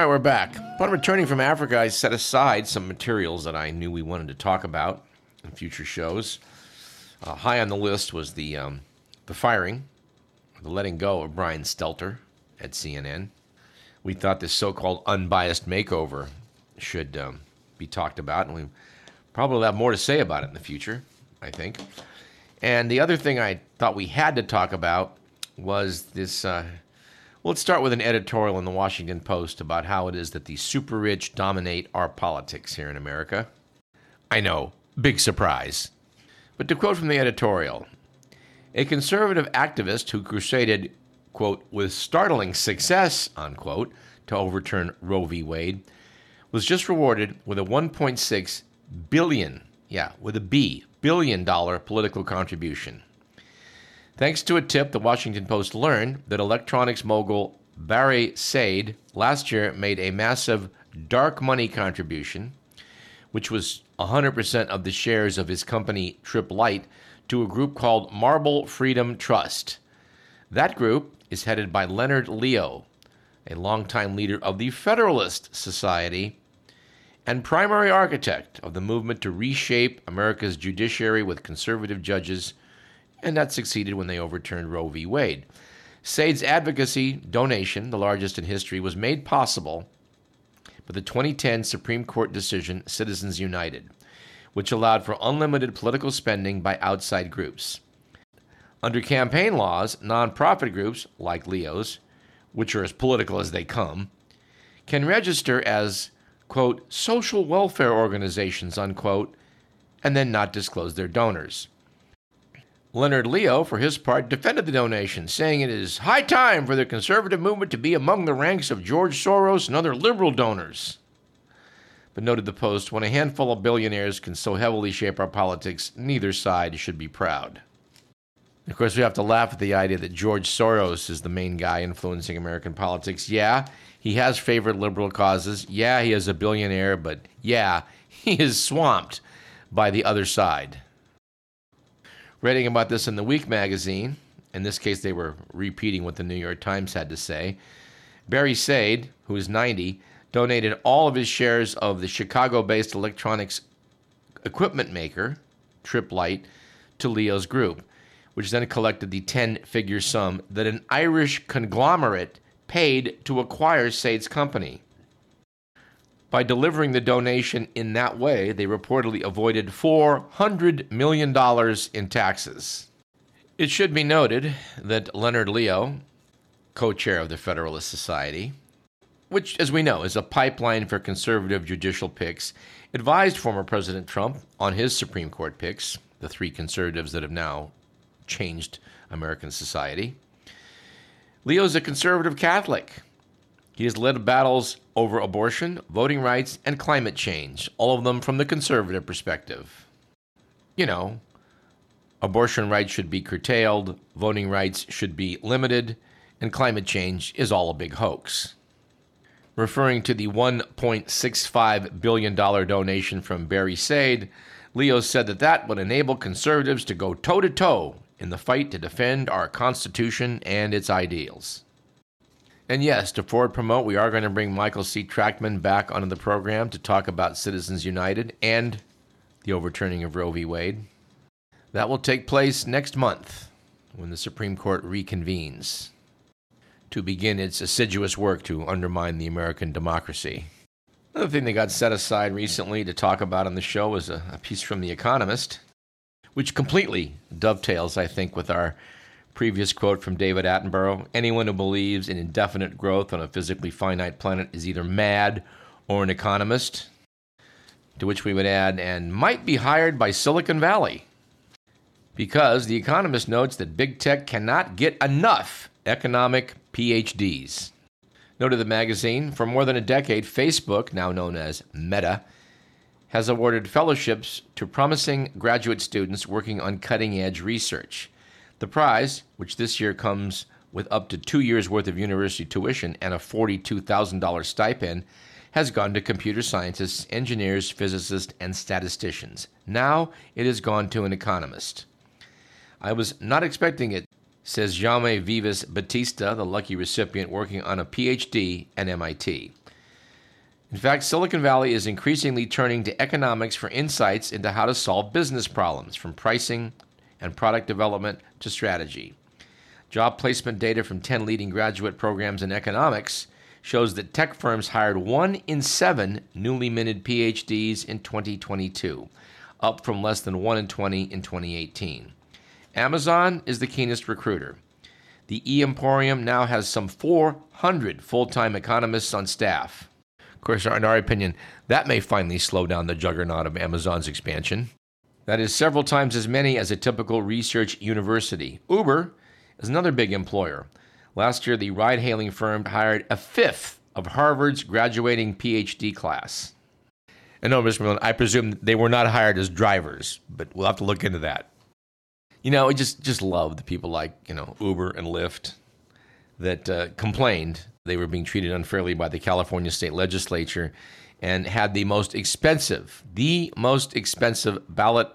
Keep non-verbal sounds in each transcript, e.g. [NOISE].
All right, we're back. Upon returning from Africa, I set aside some materials that I knew we wanted to talk about in future shows. Uh, high on the list was the um, the firing, the letting go of Brian Stelter at CNN. We thought this so-called unbiased makeover should um, be talked about, and we probably have more to say about it in the future. I think. And the other thing I thought we had to talk about was this. Uh, well, let's start with an editorial in the Washington Post about how it is that the super rich dominate our politics here in America. I know, big surprise. But to quote from the editorial, a conservative activist who crusaded, quote, with startling success, unquote, to overturn Roe v. Wade, was just rewarded with a 1.6 billion, yeah, with a B, billion dollar political contribution. Thanks to a tip, the Washington Post learned that electronics mogul Barre Seid last year made a massive dark money contribution, which was 100% of the shares of his company Tripp Lite, to a group called Marble Freedom Trust. That group is headed by Leonard Leo, a longtime leader of the Federalist Society and primary architect of the movement to reshape America's judiciary with conservative judges, and that succeeded when they overturned Roe v. Wade. Seid's advocacy donation, the largest in history, was made possible by the 2010 Supreme Court decision Citizens United, which allowed for unlimited political spending by outside groups. Under campaign laws, nonprofit groups, like Leo's, which are as political as they come, can register as quote, social welfare organizations, unquote, and then not disclose their donors. Leonard Leo, for his part, defended the donation, saying it is high time for the conservative movement to be among the ranks of George Soros and other liberal donors. But noted the Post, when a handful of billionaires can so heavily shape our politics, neither side should be proud. Of course, we have to laugh at the idea that George Soros is the main guy influencing American politics. Yeah, he has favored liberal causes. Yeah, he is a billionaire, but yeah, [LAUGHS] he is swamped by the other side. Reading about this in the Week magazine, in this case, they were repeating what the New York Times had to say. Barre Seid, who is 90, donated all of his shares of the Chicago based electronics equipment maker, Tripp Lite, to Leo's group, which then collected the 10 figure sum that an Irish conglomerate paid to acquire Seid's company. By delivering the donation in that way, they reportedly avoided $400 million in taxes. It should be noted that Leonard Leo, co chair of the Federalist Society, which, as we know, is a pipeline for conservative judicial picks, advised former President Trump on his Supreme Court picks, the three conservatives that have now changed American society. Leo's a conservative Catholic. He has led battles over abortion, voting rights, and climate change, all of them from the conservative perspective. You know, abortion rights should be curtailed, voting rights should be limited, and climate change is all a big hoax. Referring to the $1.65 billion donation from Barre Seid, Leo said that that would enable conservatives to go toe to toe in the fight to defend our Constitution and its ideals. And yes, to forward promote, we are going to bring Michael C. Trachtman back onto the program to talk about Citizens United and the overturning of Roe v. Wade. That will take place next month when the Supreme Court reconvenes to begin its assiduous work to undermine the American democracy. Another thing that got set aside recently to talk about on the show was a, a piece from The Economist which completely dovetails, I think, with our previous quote from David Attenborough anyone who believes in indefinite growth on a physically finite planet is either mad or an economist. To which we would add, and might be hired by Silicon Valley. Because The Economist notes that big tech cannot get enough economic PhDs. Noted the magazine, for more than a decade, Facebook, now known as Meta, has awarded fellowships to promising graduate students working on cutting edge research. The prize, which this year comes with up to two years' worth of university tuition and a $42,000 stipend, has gone to computer scientists, engineers, physicists, and statisticians. Now it has gone to an economist. I was not expecting it, says Jaume Vivas Batista, the lucky recipient working on a PhD at MIT. In fact, Silicon Valley is increasingly turning to economics for insights into how to solve business problems, from pricing and product development to strategy. Job placement data from 10 leading graduate programs in economics shows that tech firms hired one in seven newly minted PhDs in 2022, up from less than one in 20 in 2018. Amazon is the keenest recruiter. The E Emporium now has some 400 full time economists on staff. Of course, in our opinion, that may finally slow down the juggernaut of Amazon's expansion. That is several times as many as a typical research university. Uber is another big employer. Last year, the ride hailing firm hired a fifth of Harvard's graduating PhD class. And no, Mr. Millen, I presume they were not hired as drivers, but we'll have to look into that. You know, I just, just love the people like, you know, Uber and Lyft that uh, complained they were being treated unfairly by the California state legislature and had the most expensive, the most expensive ballot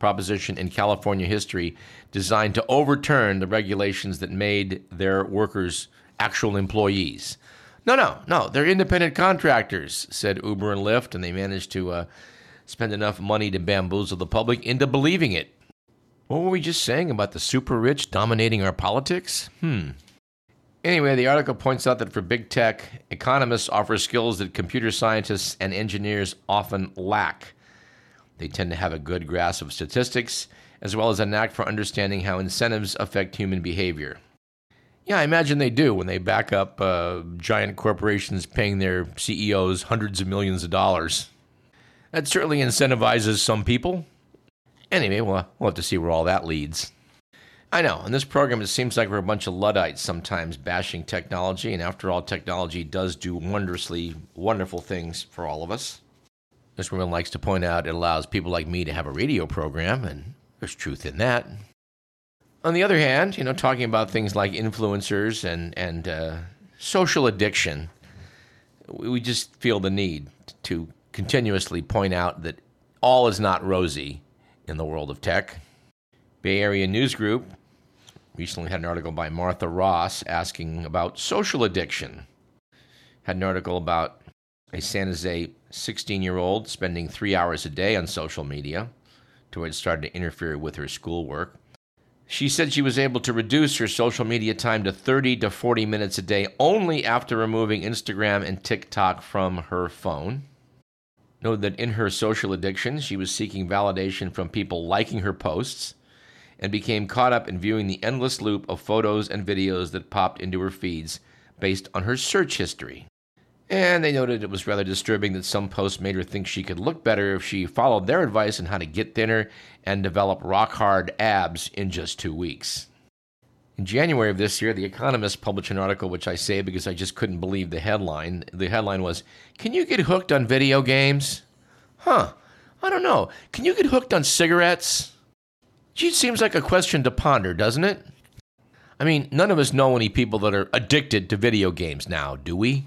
proposition in California history designed to overturn the regulations that made their workers actual employees. No, no, no, they're independent contractors, said Uber and Lyft, and they managed to uh, spend enough money to bamboozle the public into believing it. What were we just saying about the super rich dominating our politics? Hmm. Anyway, the article points out that for big tech, economists offer skills that computer scientists and engineers often lack. They tend to have a good grasp of statistics, as well as a knack for understanding how incentives affect human behavior. Yeah, I imagine they do when they back up uh, giant corporations paying their CEOs hundreds of millions of dollars. That certainly incentivizes some people. Anyway, well, we'll have to see where all that leads. I know, in this program, it seems like we're a bunch of Luddites sometimes bashing technology, and after all, technology does do wondrously wonderful things for all of us. This woman likes to point out it allows people like me to have a radio program, and there's truth in that. On the other hand, you know, talking about things like influencers and, and uh, social addiction, we just feel the need to continuously point out that all is not rosy in the world of tech. Bay Area News Group recently had an article by Martha Ross asking about social addiction. Had an article about a San Jose 16 year old spending three hours a day on social media to where it started to interfere with her schoolwork. She said she was able to reduce her social media time to 30 to 40 minutes a day only after removing Instagram and TikTok from her phone. Note that in her social addiction, she was seeking validation from people liking her posts and became caught up in viewing the endless loop of photos and videos that popped into her feeds based on her search history. And they noted it was rather disturbing that some posts made her think she could look better if she followed their advice on how to get thinner and develop rock hard abs in just two weeks. In January of this year, The Economist published an article which I say because I just couldn't believe the headline. The headline was Can you get hooked on video games? Huh, I don't know. Can you get hooked on cigarettes? Gee, seems like a question to ponder, doesn't it? I mean, none of us know any people that are addicted to video games now, do we?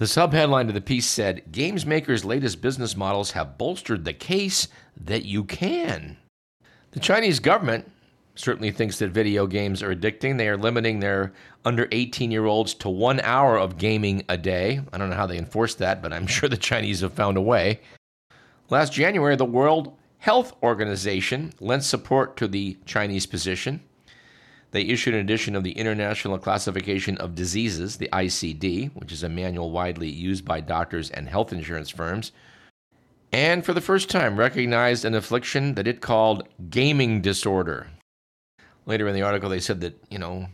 The subheadline to the piece said Games makers' latest business models have bolstered the case that you can. The Chinese government certainly thinks that video games are addicting. They are limiting their under 18 year olds to one hour of gaming a day. I don't know how they enforce that, but I'm [LAUGHS] sure the Chinese have found a way. Last January, the World Health Organization lent support to the Chinese position. They issued an edition of the International Classification of Diseases, the ICD, which is a manual widely used by doctors and health insurance firms, and for the first time recognized an affliction that it called gaming disorder. Later in the article, they said that, you know,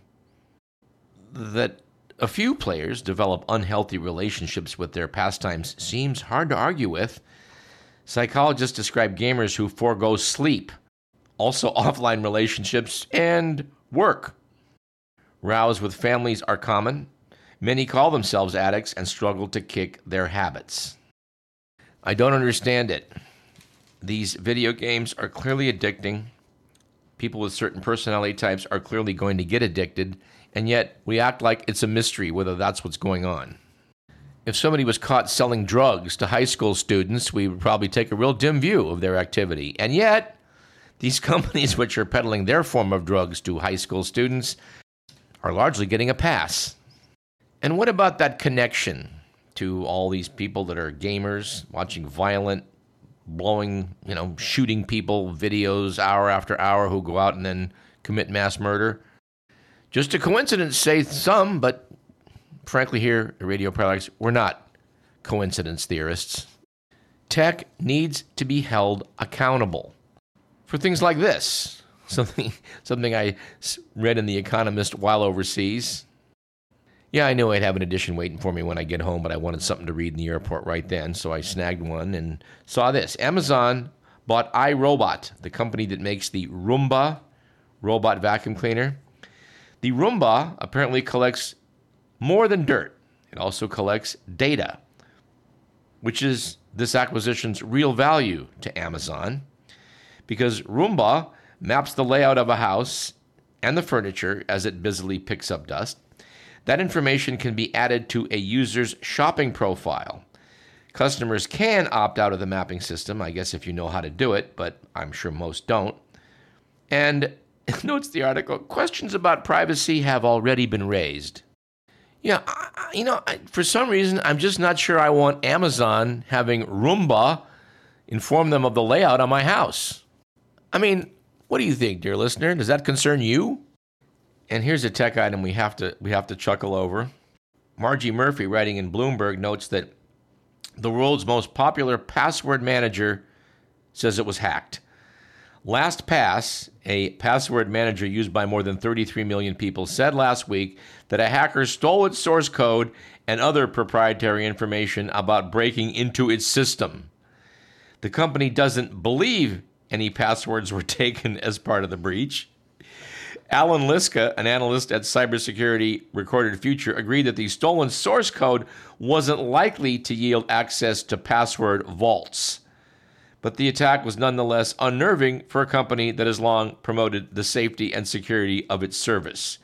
that a few players develop unhealthy relationships with their pastimes seems hard to argue with. Psychologists describe gamers who forego sleep, also [LAUGHS] offline relationships, and work. Rows with families are common. Many call themselves addicts and struggle to kick their habits. I don't understand it. These video games are clearly addicting. People with certain personality types are clearly going to get addicted, and yet we act like it's a mystery whether that's what's going on if somebody was caught selling drugs to high school students, we would probably take a real dim view of their activity. And yet, These [LAUGHS] companies, which are peddling their form of drugs to high school students, are largely getting a pass. And what about that connection to all these people that are gamers, watching violent, blowing, you know, shooting people videos hour after hour who go out and then commit mass murder? Just a coincidence, say some, but frankly, here at Radio Parallax, we're not coincidence theorists. Tech needs to be held accountable for things like this. [LAUGHS] Something, something I read in The Economist while overseas. Yeah, I knew I'd have an edition waiting for me when I get home, but I wanted something to read in the airport right then, so I snagged one and saw this. Amazon bought iRobot, the company that makes the Roomba robot vacuum cleaner. The Roomba apparently collects more than dirt, it also collects data, which is this acquisition's real value to Amazon because Roomba maps the layout of a house and the furniture as it busily picks up dust. That information can be added to a user's shopping profile. Customers can opt out of the mapping system, I guess, if you know how to do it, but I'm sure most don't. And [LAUGHS] notes the article questions about privacy have already been raised. Yeah, you know, for some reason, I'm just not sure I want Amazon having Roomba inform them of the layout of my house. I mean, what do you think, dear listener? Does that concern you? And here's a tech item we have to we have to chuckle over. Margie Murphy, writing in Bloomberg, notes that the world's most popular password manager says it was hacked. LastPass, a password manager used by more than 33 million people, said last week that a hacker stole its source code and other proprietary information about breaking into its system. The company doesn't believe any passwords were [LAUGHS] taken as part of the breach. Allan Liska, an analyst at Cybersecurity Recorded Future, agreed that the stolen source code wasn't likely to yield access to password vaults. But the attack was nonetheless unnerving for a company that has long promoted the safety and security of its service,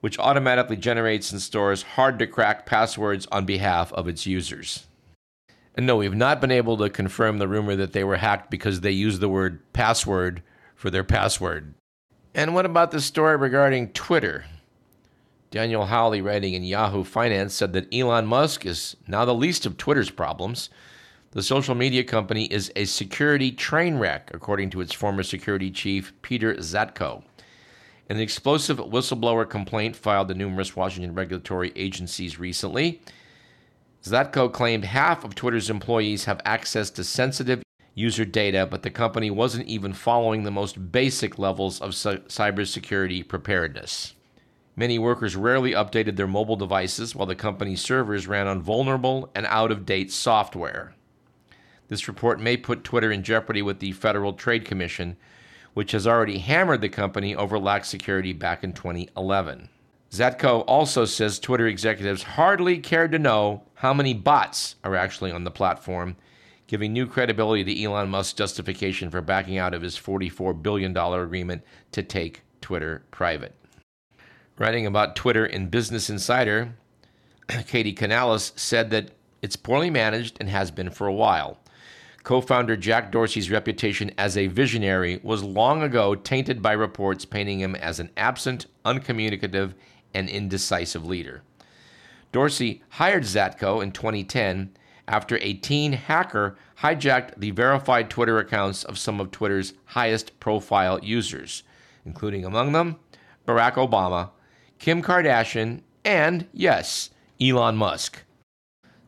which automatically generates and stores hard to crack passwords on behalf of its users. And no, we've not been able to confirm the rumor that they were hacked because they used the word password for their password. And what about the story regarding Twitter? Daniel Howley, writing in Yahoo Finance, said that Elon Musk is now the least of Twitter's problems. The social media company is a security train wreck, according to its former security chief, Peter Zatko. In An explosive whistleblower complaint filed to numerous Washington regulatory agencies recently Zatko claimed half of Twitter's employees have access to sensitive user data, but the company wasn't even following the most basic levels of cybersecurity preparedness. Many workers rarely updated their mobile devices while the company's servers ran on vulnerable and out of date software. This report may put Twitter in jeopardy with the Federal Trade Commission, which has already hammered the company over lax security back in 2011. Zatko also says Twitter executives hardly cared to know how many bots are actually on the platform, giving new credibility to Elon Musk's justification for backing out of his $44 billion agreement to take Twitter private. Writing about Twitter in Business Insider, [CLEARS THROAT] Katie Canales said that it's poorly managed and has been for a while. Co founder Jack Dorsey's reputation as a visionary was long ago tainted by reports painting him as an absent, uncommunicative, and indecisive leader. Dorsey hired Zatko in 2010 after a teen hacker hijacked the verified Twitter accounts of some of Twitter's highest profile users, including among them Barack Obama, Kim Kardashian, and, yes, Elon Musk.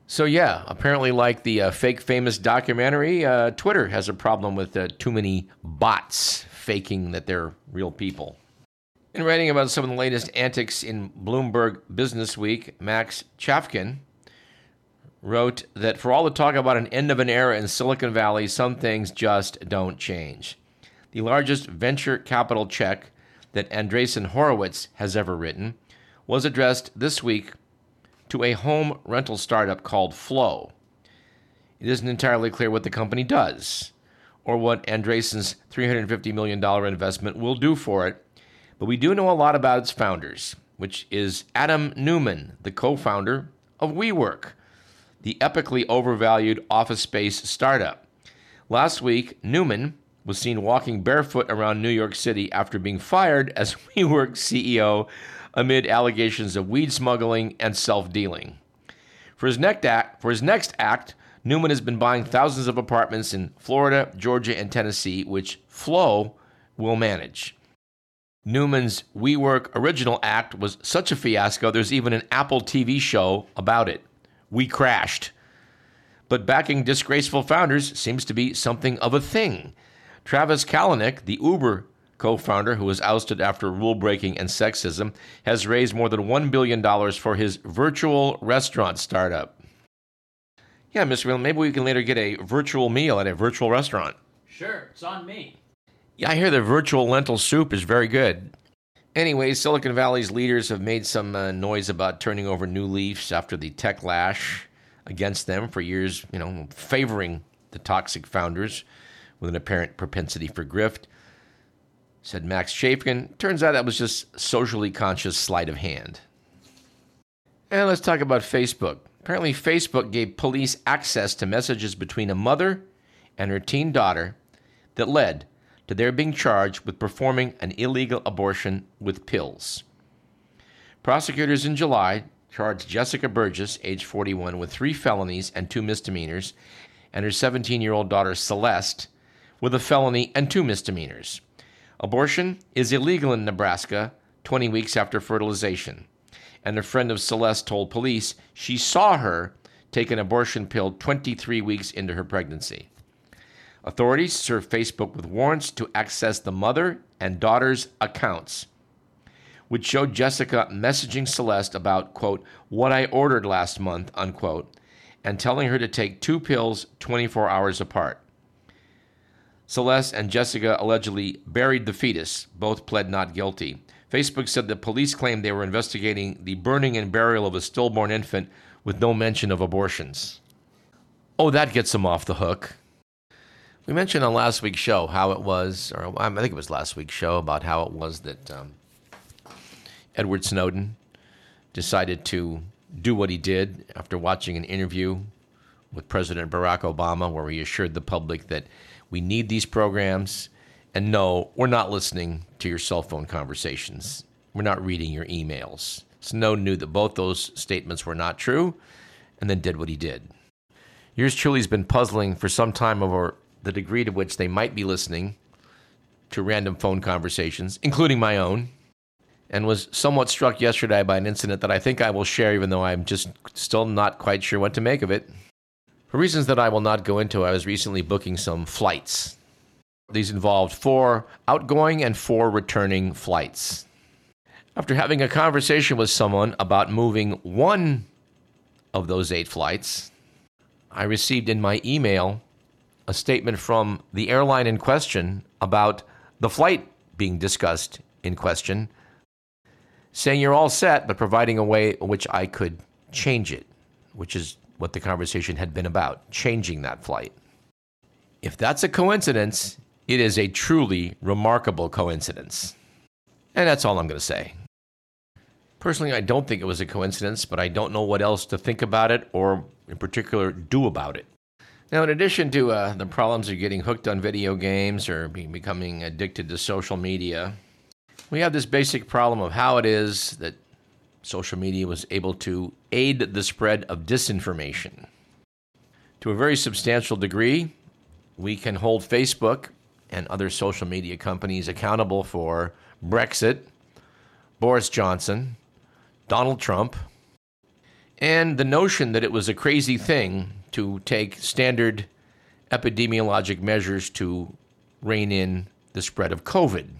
So, yeah, apparently, like the uh, fake famous documentary, uh, Twitter has a problem with uh, too many bots faking that they're real people. In writing about some of the latest antics in Bloomberg Business Week, Max Chafkin wrote that for all the talk about an end of an era in Silicon Valley, some things just don't change. The largest venture capital check that Andreessen Horowitz has ever written was addressed this week to a home rental startup called Flow. It isn't entirely clear what the company does or what Andreessen's $350 million investment will do for it, but we do know a lot about its founders, which is Adam Neumann, the co founder of WeWork, the epically overvalued office space startup. Last week, Neumann was seen walking barefoot around New York City after being fired as [LAUGHS] WeWork CEO amid allegations of weed smuggling and self dealing. For his next act, for his next act, Neumann has been buying thousands of apartments in Florida, Georgia, and Tennessee, which Flow will manage. Neumann's WeWork original act was such a fiasco, there's even an Apple TV show about it. WeCrashed. But backing disgraceful founders seems to be something of a thing. Travis Kalanick, the Uber co founder who was ousted after rule breaking and sexism, has raised more than $1 billion for his virtual restaurant startup. Yeah, Mr. Whelan, maybe we can later get a virtual meal at a virtual restaurant. Sure, it's on me. Yeah, I hear the virtual lentil soup is very good. Anyway, Silicon Valley's leaders have made some uh, noise about turning over new leaves after the tech lash against them for years, you know, favoring the toxic founders with an apparent propensity for grift. Said Max Chafkin. Turns out that was just socially conscious sleight of hand. And let's talk about Facebook. Apparently, Facebook gave police access to messages between a mother and her teen daughter that led to their being charged with performing an illegal abortion with pills. Prosecutors in July charged Jessica Burgess, age 41, with three felonies and two misdemeanors, and her 17 year old daughter Celeste with a felony and two misdemeanors. Abortion is illegal in Nebraska 20 weeks after fertilization, and a friend of Celeste told police she saw her take an abortion pill 23 weeks into her pregnancy. Authorities served Facebook with warrants to access the mother and daughter's accounts, which showed Jessica messaging Celeste about, quote, what I ordered last month, unquote, and telling her to take two pills 24 hours apart. Celeste and Jessica allegedly buried the fetus. Both pled not guilty. Facebook said the police claimed they were investigating the burning and burial of a stillborn infant with no mention of abortions. Oh, that gets them off the hook. We mentioned on last week's show how it was, or I think it was last week's show, about how it was that um, Edward Snowden decided to do what he did after watching an interview with President Barack Obama, where he assured the public that we need these programs. And no, we're not listening to your cell phone conversations. We're not reading your emails. Snowden knew that both those statements were not true and then did what he did. Yours truly has been puzzling for some time over the degree to which they might be listening to random phone conversations, including my own, and was somewhat struck yesterday by an incident that I think I will share, even though I'm just still not quite sure what to make of it. For reasons that I will not go into, I was recently booking some flights. These involved four outgoing and four returning flights. After having a conversation with someone about moving one of those eight flights, I received in my email a statement from the airline in question about the flight being discussed in question, saying you're all set, but providing a way in which I could change it, which is what the conversation had been about changing that flight. If that's a coincidence, it is a truly remarkable coincidence. And that's all I'm going to say. Personally, I don't think it was a coincidence, but I don't know what else to think about it or, in particular, do about it. Now, in addition to uh, the problems of getting hooked on video games or be- becoming addicted to social media, we have this basic problem of how it is that social media was able to aid the spread of disinformation. To a very substantial degree, we can hold Facebook and other social media companies accountable for Brexit, Boris Johnson, Donald Trump, and the notion that it was a crazy thing to take standard epidemiologic measures to rein in the spread of COVID.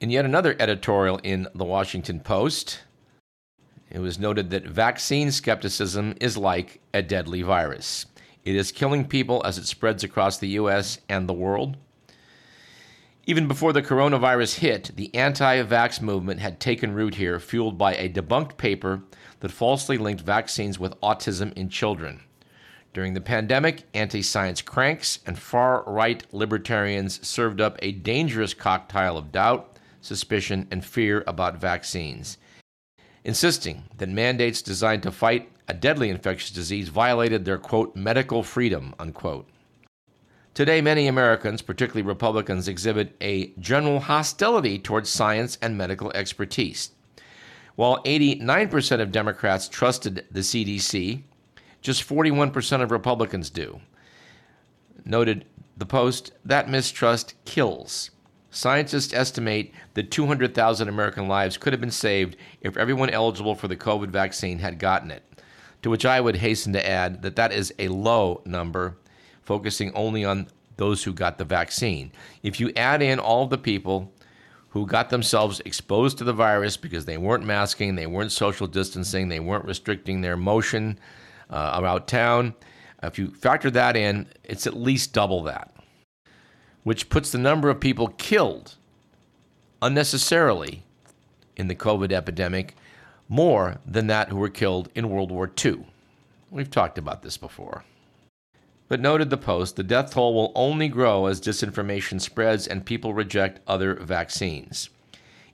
In yet another editorial in the Washington Post, it was noted that vaccine skepticism is like a deadly virus. It is killing people as it spreads across the U.S. and the world. Even before the coronavirus hit, the anti vax movement had taken root here, fueled by a debunked paper that falsely linked vaccines with autism in children. During the pandemic, anti science cranks and far right libertarians served up a dangerous cocktail of doubt, suspicion, and fear about vaccines, insisting that mandates designed to fight a deadly infectious disease violated their quote medical freedom unquote. Today, many Americans, particularly Republicans, exhibit a general hostility towards science and medical expertise. While 89% of Democrats trusted the CDC, just 41% of Republicans do. Noted the Post that mistrust kills. Scientists estimate that 200,000 American lives could have been saved if everyone eligible for the COVID vaccine had gotten it. To which I would hasten to add that that is a low number, focusing only on those who got the vaccine. If you add in all the people who got themselves exposed to the virus because they weren't masking, they weren't social distancing, they weren't restricting their motion uh, around town, if you factor that in, it's at least double that, which puts the number of people killed unnecessarily in the COVID epidemic more than that who were killed in World War II. We've talked about this before. But noted the Post, the death toll will only grow as disinformation spreads and people reject other vaccines.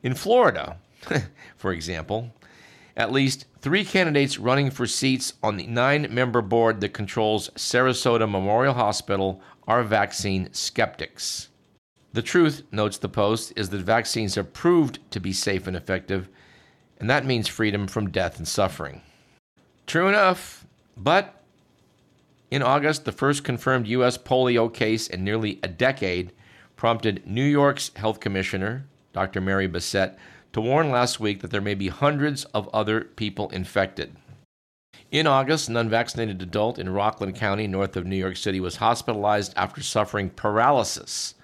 In Florida, [LAUGHS] for example, at least three candidates running for seats on the nine member board that controls Sarasota Memorial Hospital are vaccine skeptics. The truth, notes the Post, is that vaccines are proved to be safe and effective, and that means freedom from death and suffering. True enough, but in August, the first confirmed U.S. polio case in nearly a decade prompted New York's health commissioner, Dr. Mary Bassett, to warn last week that there may be hundreds of other people infected. In August, an unvaccinated adult in Rockland County, north of New York City, was hospitalized after suffering paralysis.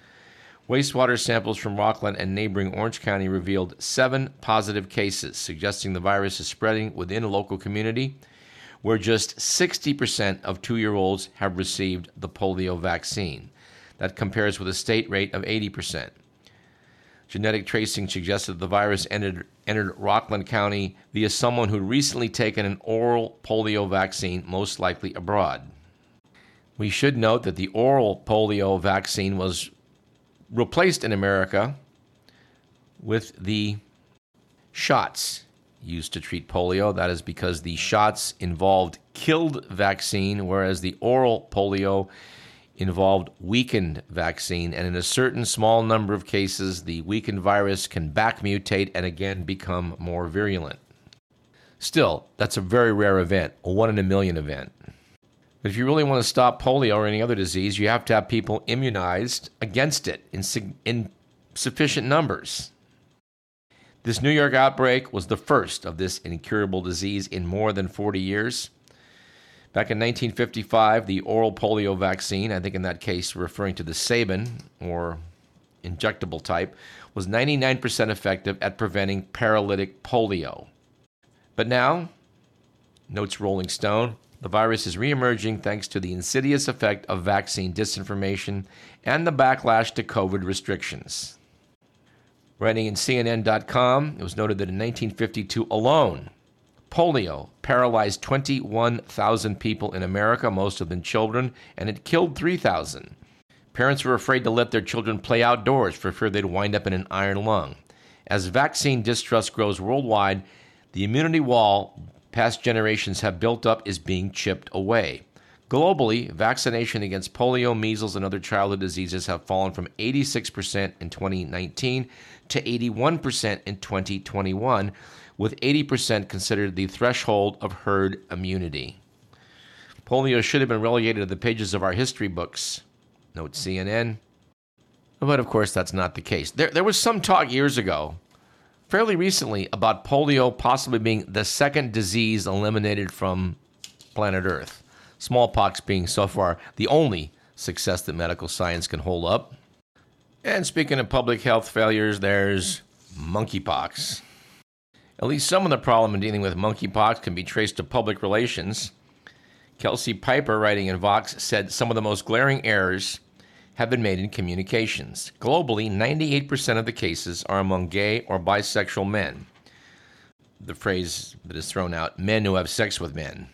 Wastewater samples from Rockland and neighboring Orange County revealed seven positive cases, suggesting the virus is spreading within a local community where just 60% of two year olds have received the polio vaccine. That compares with a state rate of 80%. Genetic tracing suggested the virus entered, entered Rockland County via someone who'd recently taken an oral polio vaccine, most likely abroad. We should note that the oral polio vaccine was replaced in America with the shots used to treat polio. That is because the shots involved killed vaccine, whereas the oral polio involved weakened vaccine. And in a certain small number of cases, the weakened virus can back mutate and again become more virulent. Still, that's a very rare event, a one in a million event. But if you really want to stop polio or any other disease, you have to have people immunized against it in, in sufficient numbers. This New York outbreak was the first of this incurable disease in more than 40 years. Back in 1955, the oral polio vaccine, I think in that case referring to the Sabin or injectable type, was 99% effective at preventing paralytic polio. But now, notes Rolling Stone, the virus is reemerging thanks to the insidious effect of vaccine disinformation and the backlash to COVID restrictions. Writing in CNN.com, it was noted that in 1952 alone, polio paralyzed 21,000 people in America, most of them children, and it killed 3,000. Parents were afraid to let their children play outdoors for fear they'd wind up in an iron lung. As vaccine distrust grows worldwide, the immunity wall past generations have built up is being chipped away. Globally, vaccination against polio, measles, and other childhood diseases have fallen from 86% in 2019 to 81% in 2021, with 80% considered the threshold of herd immunity. Polio should have been relegated to the pages of our history books, note CNN. But of course, that's not the case. There, there was some talk years ago, fairly recently, about polio possibly being the second disease eliminated from planet Earth smallpox being so far the only success that medical science can hold up. And speaking of public health failures, there's monkeypox. At least some of the problem in dealing with monkeypox can be traced to public relations. Kelsey Piper, writing in Vox, said some of the most glaring errors have been made in communications. Globally, 98% of the cases are among gay or bisexual men. The phrase that is thrown out men who have sex with men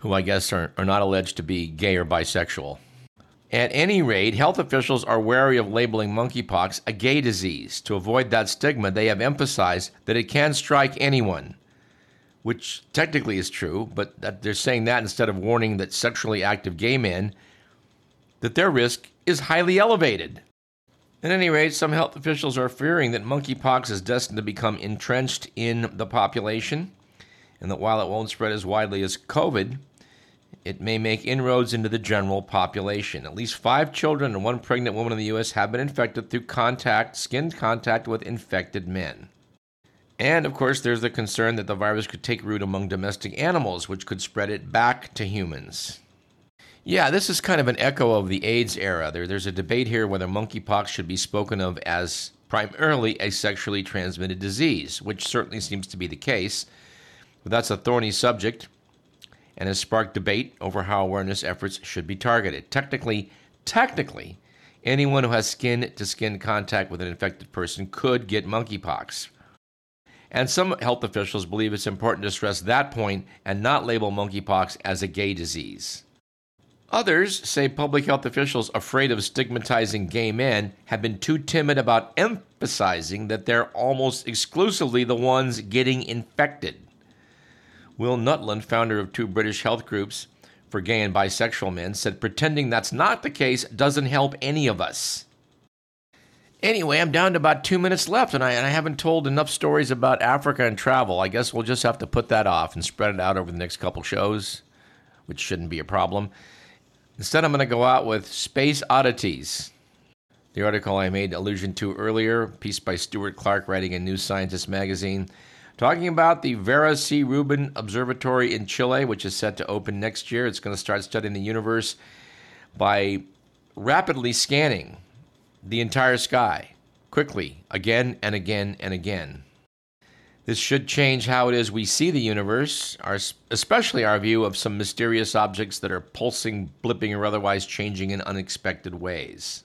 who I guess are, are not alleged to be gay or bisexual. At any rate, health officials are wary of labeling monkeypox a gay disease. To avoid that stigma, they have emphasized that it can strike anyone, which technically is true, but that they're saying that instead of warning that sexually active gay men that their risk is highly elevated. At any rate, some health officials are fearing that monkeypox is destined to become entrenched in the population, and that while it won't spread as widely as COVID, it may make inroads into the general population. At least five children and one pregnant woman in the U.S. have been infected through contact, skin contact with infected men. And of course, there's the concern that the virus could take root among domestic animals, which could spread it back to humans. Yeah, this is kind of an echo of the AIDS era. There, there's a debate here whether monkeypox should be spoken of as primarily a sexually transmitted disease, which certainly seems to be the case. But that's a thorny subject and has sparked debate over how awareness efforts should be targeted. Technically, technically, anyone who has skin to skin contact with an infected person could get monkeypox. And some health officials believe it's important to stress that point and not label monkeypox as a gay disease. Others say public health officials afraid of stigmatizing gay men have been too timid about emphasizing that they're almost exclusively the ones getting infected. Will Nutland, founder of two British health groups for gay and bisexual men, said pretending that's not the case doesn't help any of us. Anyway, I'm down to about two minutes left, and I, and I haven't told enough stories about Africa and travel. I guess we'll just have to put that off and spread it out over the next couple shows, which shouldn't be a problem. Instead, I'm going to go out with Space Oddities. The article I made allusion to earlier, piece by Stuart Clark, writing in New Scientist magazine, talking about the Vera C. Rubin Observatory in Chile, which is set to open next year. It's going to start studying the universe by rapidly scanning the entire sky, quickly, again and again and again. This should change how it is we see the universe, our, especially our view of some mysterious objects that are pulsing, blipping, or otherwise changing in unexpected ways.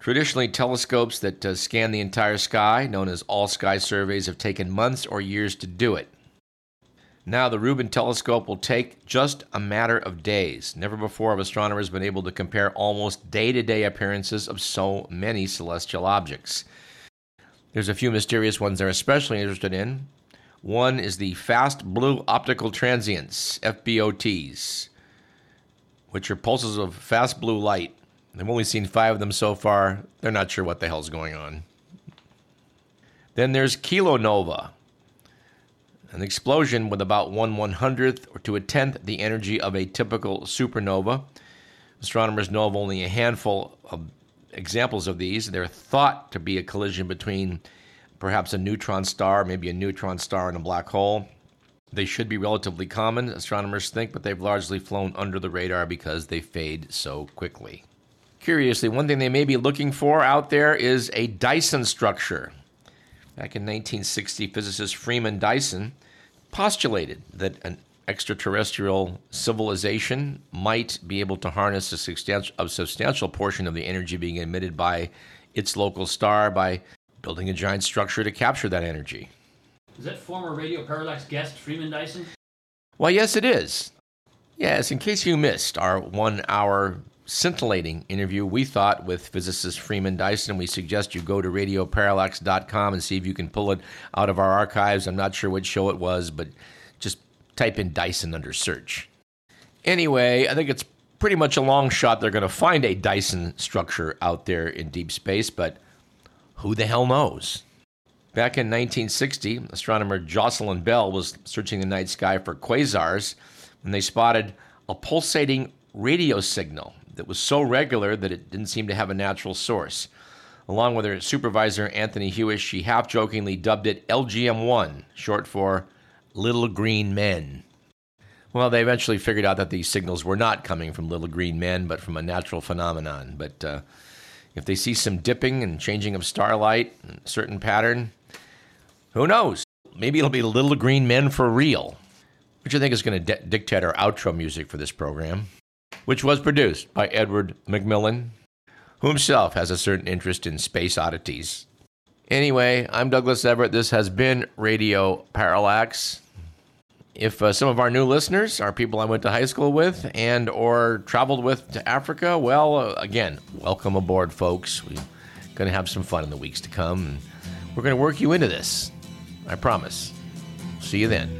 Traditionally, telescopes that uh, scan the entire sky, known as all sky surveys, have taken months or years to do it. Now, the Rubin telescope will take just a matter of days. Never before have astronomers been able to compare almost day to day appearances of so many celestial objects. There's a few mysterious ones they're especially interested in. One is the fast blue optical transients, FBOTs, which are pulses of fast blue light. They've only seen five of them so far. They're not sure what the hell's going on. Then there's kilonova, an explosion with about one one hundredth or to a tenth the energy of a typical supernova. Astronomers know of only a handful of examples of these. They're thought to be a collision between perhaps a neutron star, maybe a neutron star and a black hole. They should be relatively common, astronomers think, but they've largely flown under the radar because they fade so quickly. Curiously, one thing they may be looking for out there is a Dyson structure. Back in 1960, physicist Freeman Dyson postulated that an extraterrestrial civilization might be able to harness a substantial, a substantial portion of the energy being emitted by its local star by building a giant structure to capture that energy. Is that former Radio Parallax guest Freeman Dyson? Well, yes, it is. Yes, in case you missed our one hour scintillating interview we thought with physicist Freeman Dyson, we suggest you go to radioparallax.com and see if you can pull it out of our archives. I'm not sure what show it was, but just type in Dyson under search. Anyway, I think it's pretty much a long shot they're going to find a Dyson structure out there in deep space, but who the hell knows? Back in 1960, astronomer Jocelyn Bell was searching the night sky for quasars when they spotted a pulsating radio signal that was so regular that it didn't seem to have a natural source. Along with her supervisor, Anthony Hewish, she half jokingly dubbed it LGM 1, short for little green men. Well, they eventually figured out that these signals were not coming from little green men, but from a natural phenomenon. But uh, if they see some dipping and changing of starlight, a certain pattern, who knows? Maybe it'll be little green men for real. Which I think is going to de- dictate our outro music for this program, which was produced by Edward McMillan, who himself has a certain interest in space oddities. Anyway, I'm Douglas Everett. This has been Radio Parallax. If uh, some of our new listeners are people I went to high school with and or traveled with to Africa, well, uh, again, welcome aboard, folks. We're going to have some fun in the weeks to come. And we're going to work you into this. I promise. See you then.